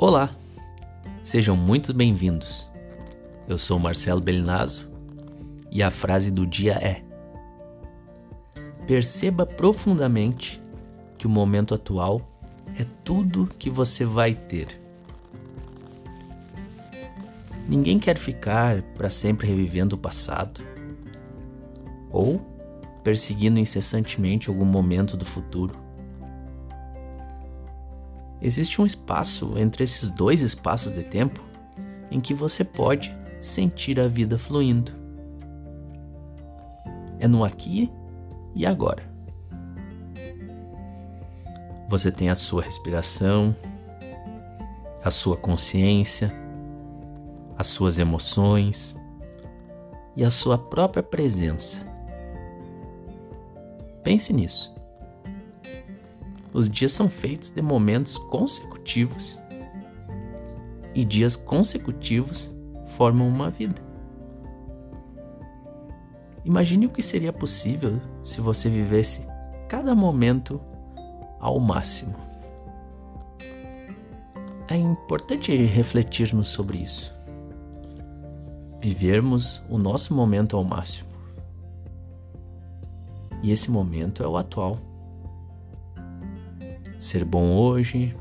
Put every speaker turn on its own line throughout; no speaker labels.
Olá, sejam muito bem-vindos. Eu sou Marcelo Belinazo e a frase do dia é: Perceba profundamente que o momento atual é tudo que você vai ter. Ninguém quer ficar para sempre revivendo o passado ou perseguindo incessantemente algum momento do futuro. Existe um espaço entre esses dois espaços de tempo em que você pode sentir a vida fluindo. É no aqui e agora. Você tem a sua respiração, a sua consciência, as suas emoções e a sua própria presença. Pense nisso. Os dias são feitos de momentos consecutivos e dias consecutivos formam uma vida. Imagine o que seria possível se você vivesse cada momento ao máximo. É importante refletirmos sobre isso. Vivermos o nosso momento ao máximo. E esse momento é o atual ser bom hoje,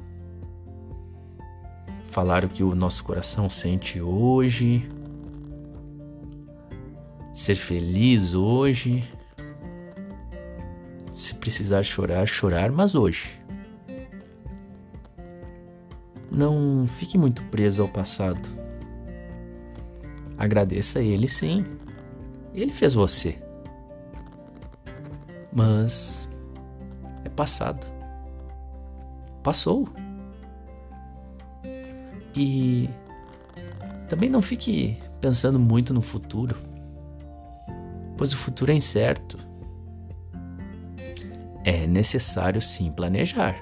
falar o que o nosso coração sente hoje, ser feliz hoje, se precisar chorar, chorar, mas hoje. Não fique muito preso ao passado. Agradeça a ele, sim. Ele fez você. Mas é passado passou. E também não fique pensando muito no futuro, pois o futuro é incerto. É necessário sim planejar.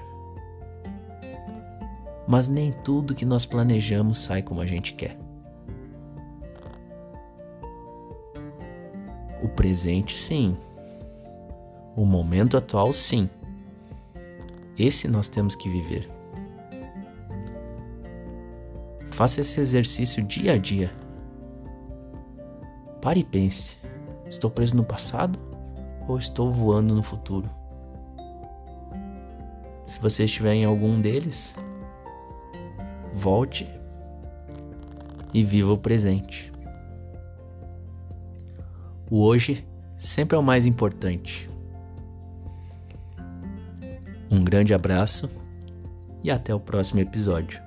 Mas nem tudo que nós planejamos sai como a gente quer. O presente, sim. O momento atual, sim. Esse nós temos que viver. Faça esse exercício dia a dia. Pare e pense: estou preso no passado ou estou voando no futuro? Se você estiver em algum deles, volte e viva o presente. O hoje sempre é o mais importante. Um grande abraço e até o próximo episódio.